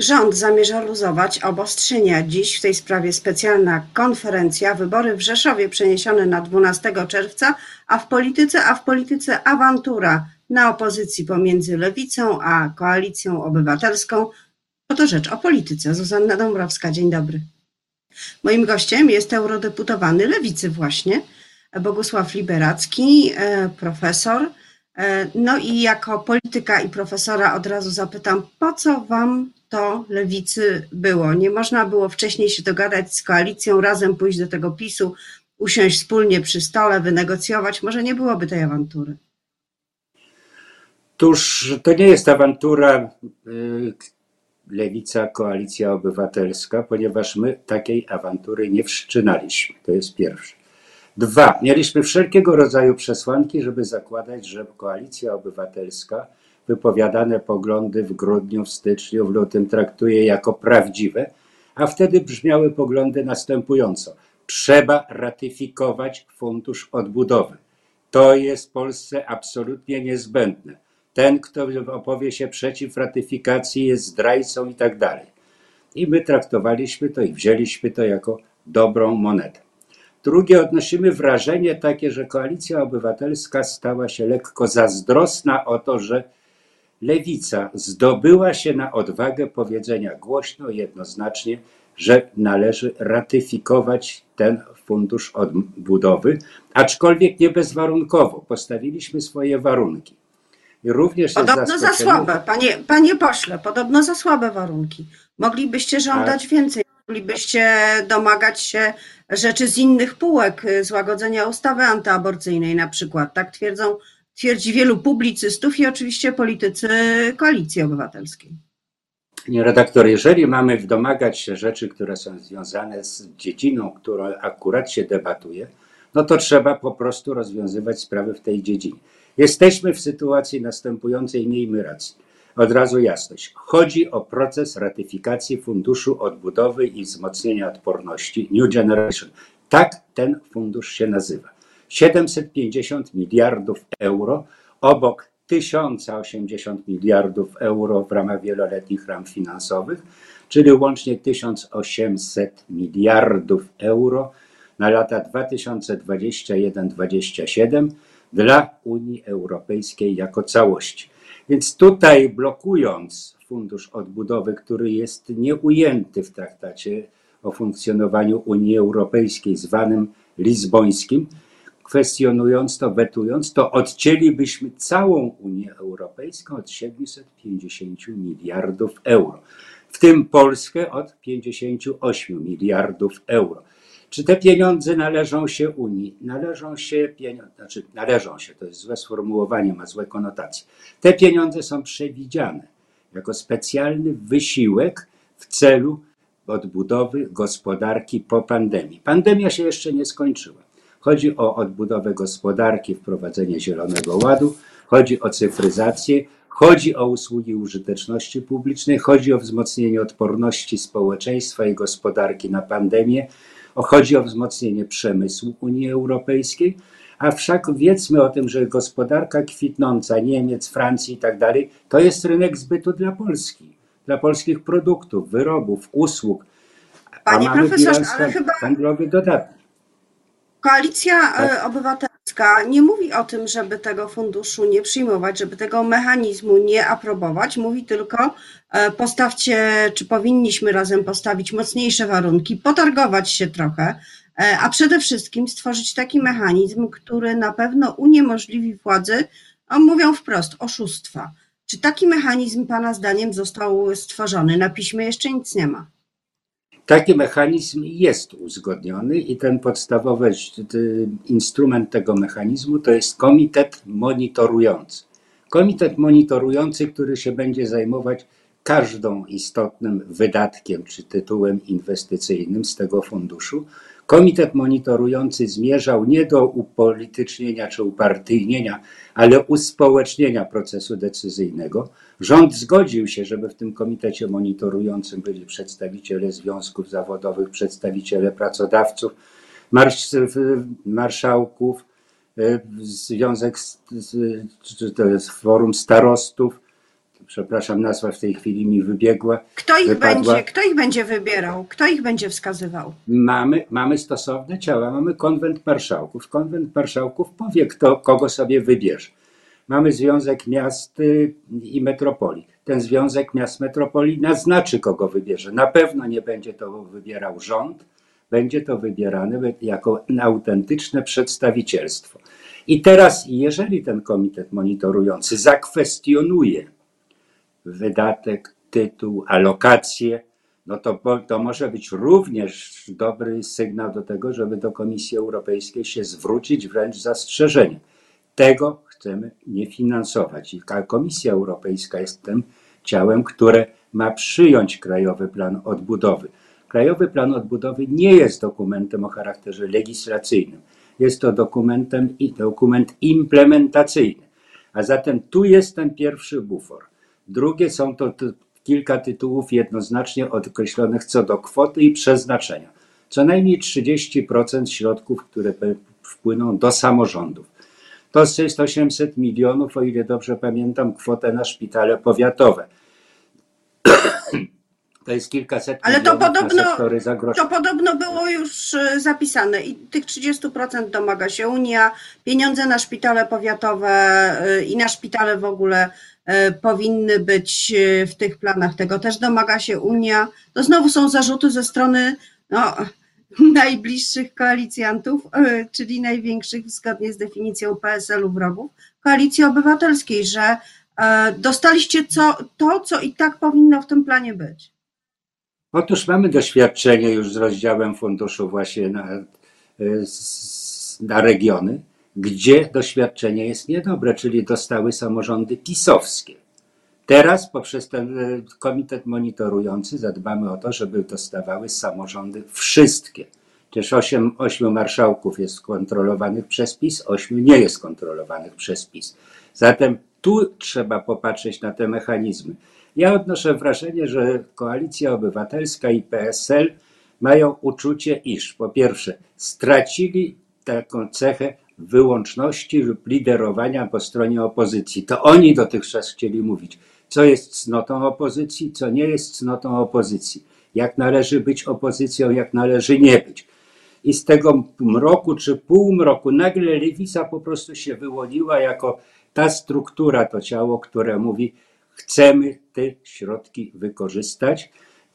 Rząd zamierza luzować obostrzenia. Dziś w tej sprawie specjalna konferencja. Wybory w Rzeszowie przeniesione na 12 czerwca, a w polityce, a w polityce awantura na opozycji pomiędzy Lewicą a Koalicją Obywatelską. Oto rzecz o polityce. Zuzanna Dąbrowska, dzień dobry. Moim gościem jest eurodeputowany Lewicy właśnie, Bogusław Liberacki, e, profesor. E, no i jako polityka i profesora od razu zapytam, po co wam to lewicy było? Nie można było wcześniej się dogadać z koalicją, razem pójść do tego PiSu, usiąść wspólnie przy stole, wynegocjować? Może nie byłoby tej awantury? Tuż to nie jest awantura y, Lewica, Koalicja Obywatelska, ponieważ my takiej awantury nie wszczynaliśmy. To jest pierwsze. Dwa, mieliśmy wszelkiego rodzaju przesłanki, żeby zakładać, że Koalicja Obywatelska wypowiadane poglądy w grudniu, w styczniu, w lutym traktuje jako prawdziwe, a wtedy brzmiały poglądy następująco. Trzeba ratyfikować Fundusz Odbudowy. To jest Polsce absolutnie niezbędne. Ten, kto opowie się przeciw ratyfikacji, jest zdrajcą i tak dalej. I my traktowaliśmy to i wzięliśmy to jako dobrą monetę. Drugie, odnosimy wrażenie takie, że koalicja obywatelska stała się lekko zazdrosna o to, że lewica zdobyła się na odwagę powiedzenia głośno jednoznacznie, że należy ratyfikować ten fundusz odbudowy, aczkolwiek nie bezwarunkowo. Postawiliśmy swoje warunki. I również podobno za słabe, panie, panie pośle, podobno za słabe warunki. Moglibyście żądać A... więcej, moglibyście domagać się rzeczy z innych półek, złagodzenia ustawy antyaborcyjnej na przykład. Tak twierdzą twierdzi wielu publicystów i oczywiście politycy Koalicji Obywatelskiej. Nie, redaktor, jeżeli mamy domagać się rzeczy, które są związane z dziedziną, którą akurat się debatuje, no to trzeba po prostu rozwiązywać sprawy w tej dziedzinie. Jesteśmy w sytuacji następującej, miejmy rację. Od razu jasność. Chodzi o proces ratyfikacji Funduszu Odbudowy i Wzmocnienia Odporności New Generation. Tak ten fundusz się nazywa. 750 miliardów euro obok 1080 miliardów euro w ramach wieloletnich ram finansowych, czyli łącznie 1800 miliardów euro na lata 2021-2027 dla Unii Europejskiej jako całości. Więc tutaj blokując Fundusz Odbudowy, który jest nieujęty w traktacie o funkcjonowaniu Unii Europejskiej zwanym lizbońskim, kwestionując to, wetując, to odcięlibyśmy całą Unię Europejską od 750 miliardów euro, w tym Polskę od 58 miliardów euro. Czy te pieniądze należą się Unii? Należą się pieniądze, znaczy należą się, to jest złe sformułowanie, ma złe konotacje. Te pieniądze są przewidziane jako specjalny wysiłek w celu odbudowy gospodarki po pandemii. Pandemia się jeszcze nie skończyła. Chodzi o odbudowę gospodarki, wprowadzenie Zielonego Ładu, chodzi o cyfryzację, chodzi o usługi użyteczności publicznej, chodzi o wzmocnienie odporności społeczeństwa i gospodarki na pandemię, chodzi o wzmocnienie przemysłu Unii Europejskiej, a wszak wiedzmy o tym, że gospodarka kwitnąca Niemiec, Francji i tak dalej, to jest rynek zbytu dla Polski, dla polskich produktów, wyrobów, usług. Panie profesorze, ale chyba handlowy dodatni. Koalicja e, tak. Obywatelska nie mówi o tym, żeby tego funduszu nie przyjmować, żeby tego mechanizmu nie aprobować. Mówi tylko, e, postawcie, czy powinniśmy razem postawić mocniejsze warunki, potargować się trochę, e, a przede wszystkim stworzyć taki mechanizm, który na pewno uniemożliwi władzy, a mówią wprost, oszustwa. Czy taki mechanizm Pana zdaniem został stworzony? Na piśmie jeszcze nic nie ma. Taki mechanizm jest uzgodniony i ten podstawowy instrument tego mechanizmu to jest komitet monitorujący. Komitet monitorujący, który się będzie zajmować każdą istotnym wydatkiem czy tytułem inwestycyjnym z tego funduszu. Komitet monitorujący zmierzał nie do upolitycznienia czy upartyjnienia, ale uspołecznienia procesu decyzyjnego. Rząd zgodził się, żeby w tym komitecie monitorującym byli przedstawiciele związków zawodowych, przedstawiciele pracodawców, marszałków, e, związek, to jest forum starostów, przepraszam, nazwa w tej chwili mi wybiegła. Kto ich, Wypadła. będzie, kto ich będzie wybierał? Kto ich będzie wskazywał? Mamy, mamy stosowne ciała, mamy konwent marszałków. Konwent marszałków powie, kto, kogo sobie wybierze. Mamy Związek Miast y, i Metropolii. Ten Związek Miast Metropolii naznaczy, kogo wybierze. Na pewno nie będzie to wybierał rząd, będzie to wybierane jako autentyczne przedstawicielstwo. I teraz, jeżeli ten komitet monitorujący zakwestionuje wydatek, tytuł, alokację, no to, to może być również dobry sygnał do tego, żeby do Komisji Europejskiej się zwrócić wręcz z zastrzeżeniem. Tego chcemy nie finansować. I ka- Komisja Europejska jest tym ciałem, które ma przyjąć Krajowy Plan Odbudowy. Krajowy Plan Odbudowy nie jest dokumentem o charakterze legislacyjnym. Jest to dokumentem, dokument implementacyjny. A zatem tu jest ten pierwszy bufor. Drugie są to kilka tytułów jednoznacznie określonych co do kwoty i przeznaczenia. Co najmniej 30% środków, które wpłyną do samorządów. To jest 800 milionów, o ile dobrze pamiętam, kwotę na szpitale powiatowe. To jest kilkaset Ale to milionów podobno-. To podobno było już e, zapisane i tych 30% domaga się Unia. Pieniądze na szpitale powiatowe e, i na szpitale w ogóle e, powinny być w tych planach. Tego też domaga się Unia. To znowu są zarzuty ze strony no, najbliższych koalicjantów, e, czyli największych zgodnie z definicją PSL-u wrogów, Koalicji Obywatelskiej, że e, dostaliście co, to, co i tak powinno w tym planie być. Otóż mamy doświadczenie już z rozdziałem funduszu właśnie na, s- na regiony, gdzie doświadczenie jest niedobre, czyli dostały samorządy pisowskie. Teraz poprzez ten y, komitet monitorujący zadbamy o to, żeby dostawały samorządy wszystkie. Przecież osiem, ośmiu marszałków jest kontrolowanych przez PiS, ośmiu nie jest kontrolowanych przez PiS. Zatem tu trzeba popatrzeć na te mechanizmy. Ja odnoszę wrażenie, że Koalicja Obywatelska i PSL mają uczucie, iż po pierwsze stracili taką cechę wyłączności lub liderowania po stronie opozycji. To oni dotychczas chcieli mówić, co jest cnotą opozycji, co nie jest cnotą opozycji, jak należy być opozycją, jak należy nie być. I z tego mroku czy półmroku nagle lewica po prostu się wyłoniła jako ta struktura, to ciało, które mówi, chcemy te środki wykorzystać.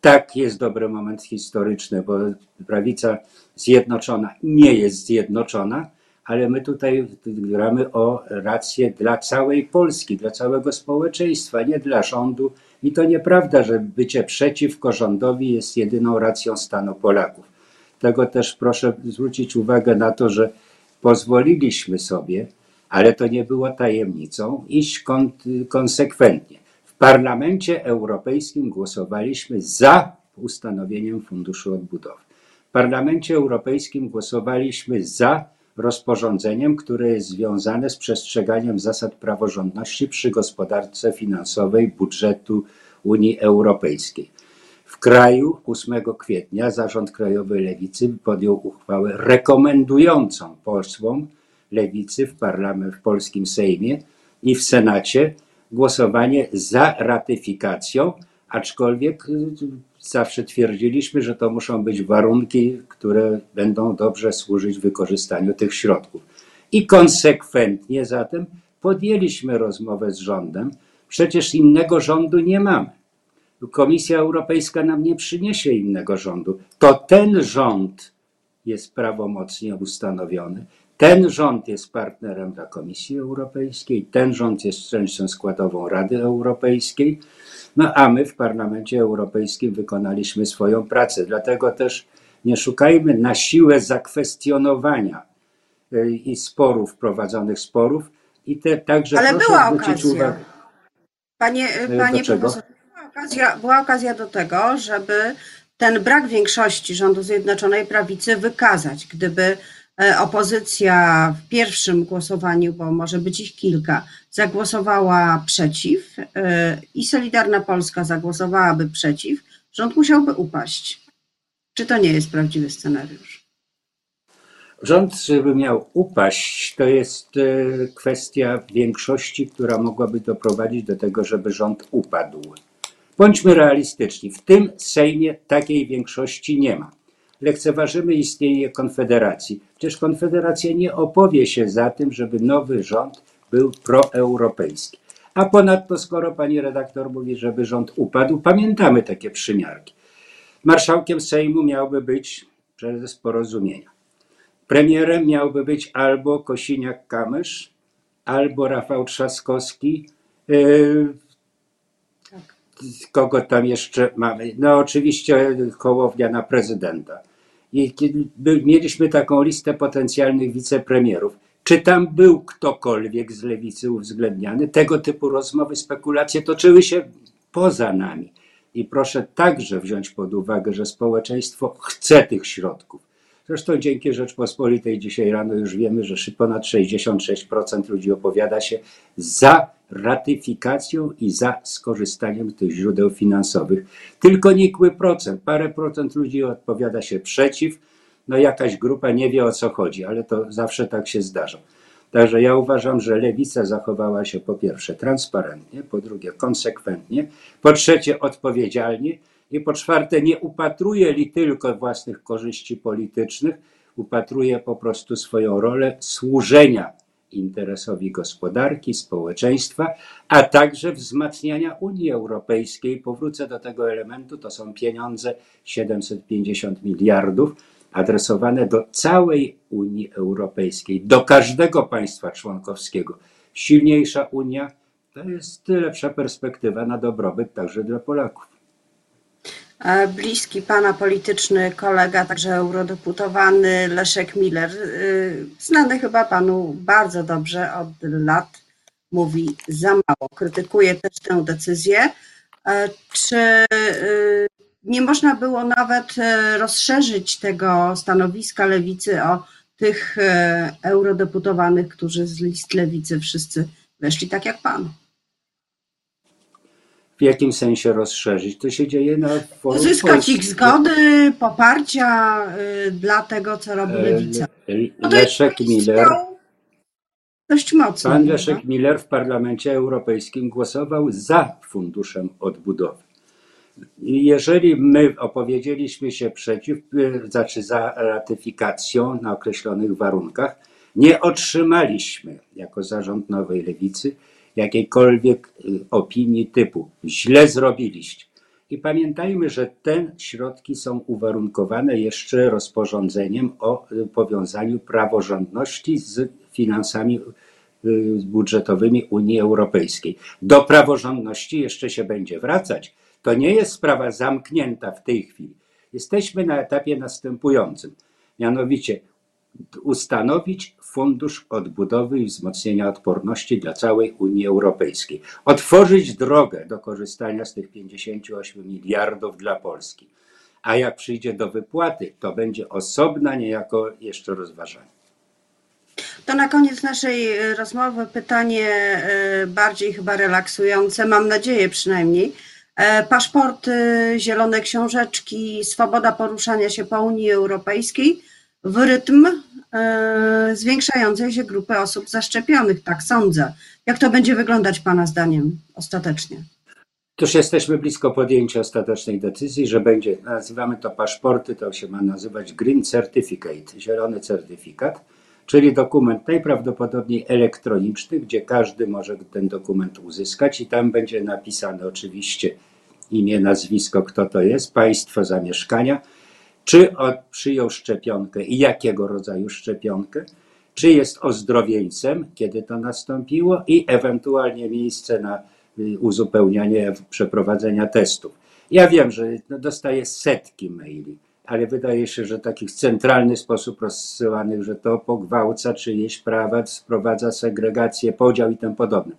Tak, jest dobry moment historyczny, bo prawica zjednoczona nie jest zjednoczona, ale my tutaj gramy o rację dla całej Polski, dla całego społeczeństwa, nie dla rządu. I to nieprawda, że bycie przeciwko rządowi jest jedyną racją stanu Polaków. Tego też proszę zwrócić uwagę na to, że pozwoliliśmy sobie, ale to nie było tajemnicą, iść kon, konsekwentnie. W Parlamencie Europejskim głosowaliśmy za ustanowieniem Funduszu Odbudowy. W Parlamencie Europejskim głosowaliśmy za rozporządzeniem, które jest związane z przestrzeganiem zasad praworządności przy gospodarce finansowej budżetu Unii Europejskiej. W kraju 8 kwietnia Zarząd Krajowy Lewicy podjął uchwałę rekomendującą posłom Lewicy w, parlament, w polskim Sejmie i w Senacie głosowanie za ratyfikacją, aczkolwiek zawsze twierdziliśmy, że to muszą być warunki, które będą dobrze służyć wykorzystaniu tych środków. I konsekwentnie zatem podjęliśmy rozmowę z rządem. Przecież innego rządu nie mamy. Komisja Europejska nam nie przyniesie innego rządu. To ten rząd jest prawomocnie ustanowiony. Ten rząd jest partnerem dla Komisji Europejskiej, ten rząd jest częścią składową Rady Europejskiej, no a my w Parlamencie Europejskim wykonaliśmy swoją pracę. Dlatego też nie szukajmy na siłę zakwestionowania y, i sporów, prowadzonych sporów i te, także Ale proszę była zwrócić okazja. uwagę. Panie, do panie profesorze, była okazja, była okazja do tego, żeby ten brak większości rządu Zjednoczonej Prawicy wykazać. Gdyby opozycja w pierwszym głosowaniu, bo może być ich kilka, zagłosowała przeciw e, i Solidarna Polska zagłosowałaby przeciw, rząd musiałby upaść. Czy to nie jest prawdziwy scenariusz? Rząd, żeby miał upaść, to jest e, kwestia większości, która mogłaby doprowadzić do tego, żeby rząd upadł. Bądźmy realistyczni. W tym Sejmie takiej większości nie ma. Lekceważymy istnienie Konfederacji. Przecież Konfederacja nie opowie się za tym, żeby nowy rząd był proeuropejski. A ponadto, skoro pani redaktor mówi, żeby rząd upadł, pamiętamy takie przymiarki. Marszałkiem Sejmu miałby być prezes porozumienia. Premierem miałby być albo Kosiniak-Kamysz, albo Rafał Trzaskowski. Yy, kogo tam jeszcze mamy? No oczywiście Hołownia na prezydenta. I mieliśmy taką listę potencjalnych wicepremierów. Czy tam był ktokolwiek z lewicy uwzględniany? Tego typu rozmowy, spekulacje toczyły się poza nami. I proszę także wziąć pod uwagę, że społeczeństwo chce tych środków. Zresztą dzięki Rzeczpospolitej dzisiaj rano już wiemy, że ponad 66% ludzi opowiada się za ratyfikacją i za skorzystaniem tych źródeł finansowych. Tylko nikły procent, parę procent ludzi odpowiada się przeciw. No jakaś grupa nie wie o co chodzi, ale to zawsze tak się zdarza. Także ja uważam, że lewica zachowała się po pierwsze transparentnie, po drugie konsekwentnie, po trzecie odpowiedzialnie i po czwarte nie upatruje li tylko własnych korzyści politycznych, upatruje po prostu swoją rolę służenia interesowi gospodarki, społeczeństwa, a także wzmacniania Unii Europejskiej. Powrócę do tego elementu, to są pieniądze 750 miliardów adresowane do całej Unii Europejskiej, do każdego państwa członkowskiego. Silniejsza Unia to jest lepsza perspektywa na dobrobyt także dla Polaków. E, Bliski pana polityczny kolega, także eurodeputowany Leszek Miller, y, znany chyba panu bardzo dobrze od lat, mówi za mało. Krytykuje też tę decyzję. E, Czy nie można było nawet e, rozszerzyć tego stanowiska lewicy o tych e, eurodeputowanych, którzy z list lewicy wszyscy weszli tak jak pan? W jakim sensie rozszerzyć? To się dzieje na forum Uzyskać ich zgody, poparcia y, dla tego, co robi E, lewica. Le- No Leszek Miller. Dość mocno. Pan? Leszek Miller w Parlamencie Europejskim głosował za funduszem odbudowy. Jeżeli my opowiedzieliśmy się przeciw, y, znaczy za ratyfikacją na określonych warunkach, nie otrzymaliśmy jako zarząd Nowej Lewicy jakiejkolwiek y, opinii typu źle zrobiliście. I pamiętajmy, że te środki są uwarunkowane jeszcze rozporządzeniem o y, powiązaniu praworządności z finansami y, budżetowymi Unii Europejskiej. Do praworządności jeszcze się będzie wracać. To nie jest sprawa zamknięta w tej chwili. Jesteśmy na etapie następującym. Mianowicie ustanowić Fundusz Odbudowy i Wzmocnienia Odporności dla całej Unii Europejskiej. Otworzyć drogę do korzystania z tych 58 miliardów dla Polski. A jak przyjdzie do wypłaty, to będzie osobna niejako jeszcze rozważanie. To na koniec naszej y, rozmowy pytanie y, bardziej chyba relaksujące, mam nadzieję przynajmniej. E, Paszporty, zielone książeczki, swoboda poruszania się po Unii Europejskiej w rytm e, zwiększającej się grupy osób zaszczepionych, tak sądzę. Jak to będzie wyglądać Pana zdaniem ostatecznie? Toż jesteśmy blisko podjęcia ostatecznej decyzji, że będzie, nazywamy to paszporty, to się ma nazywać Green Certificate, zielony certyfikat, czyli dokument najprawdopodobniej elektroniczny, gdzie każdy może ten dokument uzyskać i tam będzie napisane oczywiście imię, nazwisko, kto to jest, państwo zamieszkania, czy przyjął szczepionkę i jakiego rodzaju szczepionkę, czy jest ozdrowieńcem, kiedy to nastąpiło i ewentualnie miejsce na y, uzupełnianie przeprowadzenia testów. Ja wiem, że no, dostaję setki maili, ale wydaje się, że takich w centralny sposób rozsyłanych, że to pogwałca czyjeś prawa, sprowadza segregację, podział i tym podobne.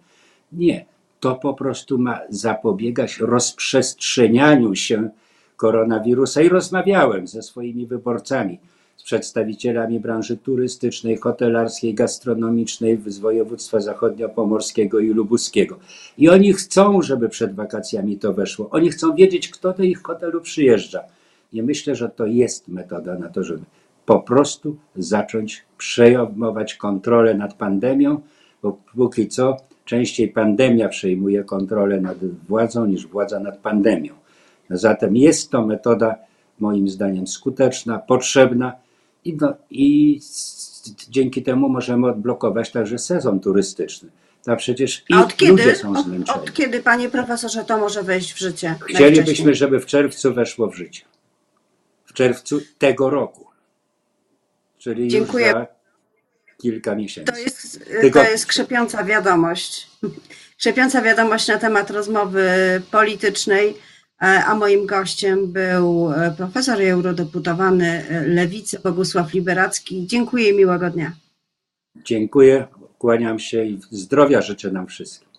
Nie, to po prostu ma zapobiegać rozprzestrzenianiu się koronawirusa i rozmawiałem ze swoimi wyborcami, z przedstawicielami branży turystycznej, hotelarskiej, gastronomicznej z województwa zachodniopomorskiego i lubuskiego. I oni chcą, żeby przed wakacjami to weszło. Oni chcą wiedzieć, kto do ich hotelu przyjeżdża. I myślę, że to jest metoda na to, żeby po prostu zacząć przejmować kontrolę nad pandemią, bo póki co częściej pandemia przejmuje kontrolę nad władzą niż władza nad pandemią. Zatem jest to metoda moim zdaniem skuteczna, potrzebna i, no, i dzięki temu możemy odblokować także sezon turystyczny. A przecież i od kiedy, ludzie są od, zmęczeni. od kiedy, panie profesorze, to może wejść w życie? Chcielibyśmy, żeby w czerwcu weszło w życie. W czerwcu tego roku. Czyli Dziękuję. już za kilka miesięcy. To jest, to jest krzepiąca wiadomość. Krzepiąca wiadomość na temat rozmowy politycznej, a moim gościem był e, profesor i eurodeputowany e, Lewicy Bogusław Liberacki. Dziękuję i miłego dnia. Dziękuję, kłaniam się i zdrowia życzę nam wszystkim.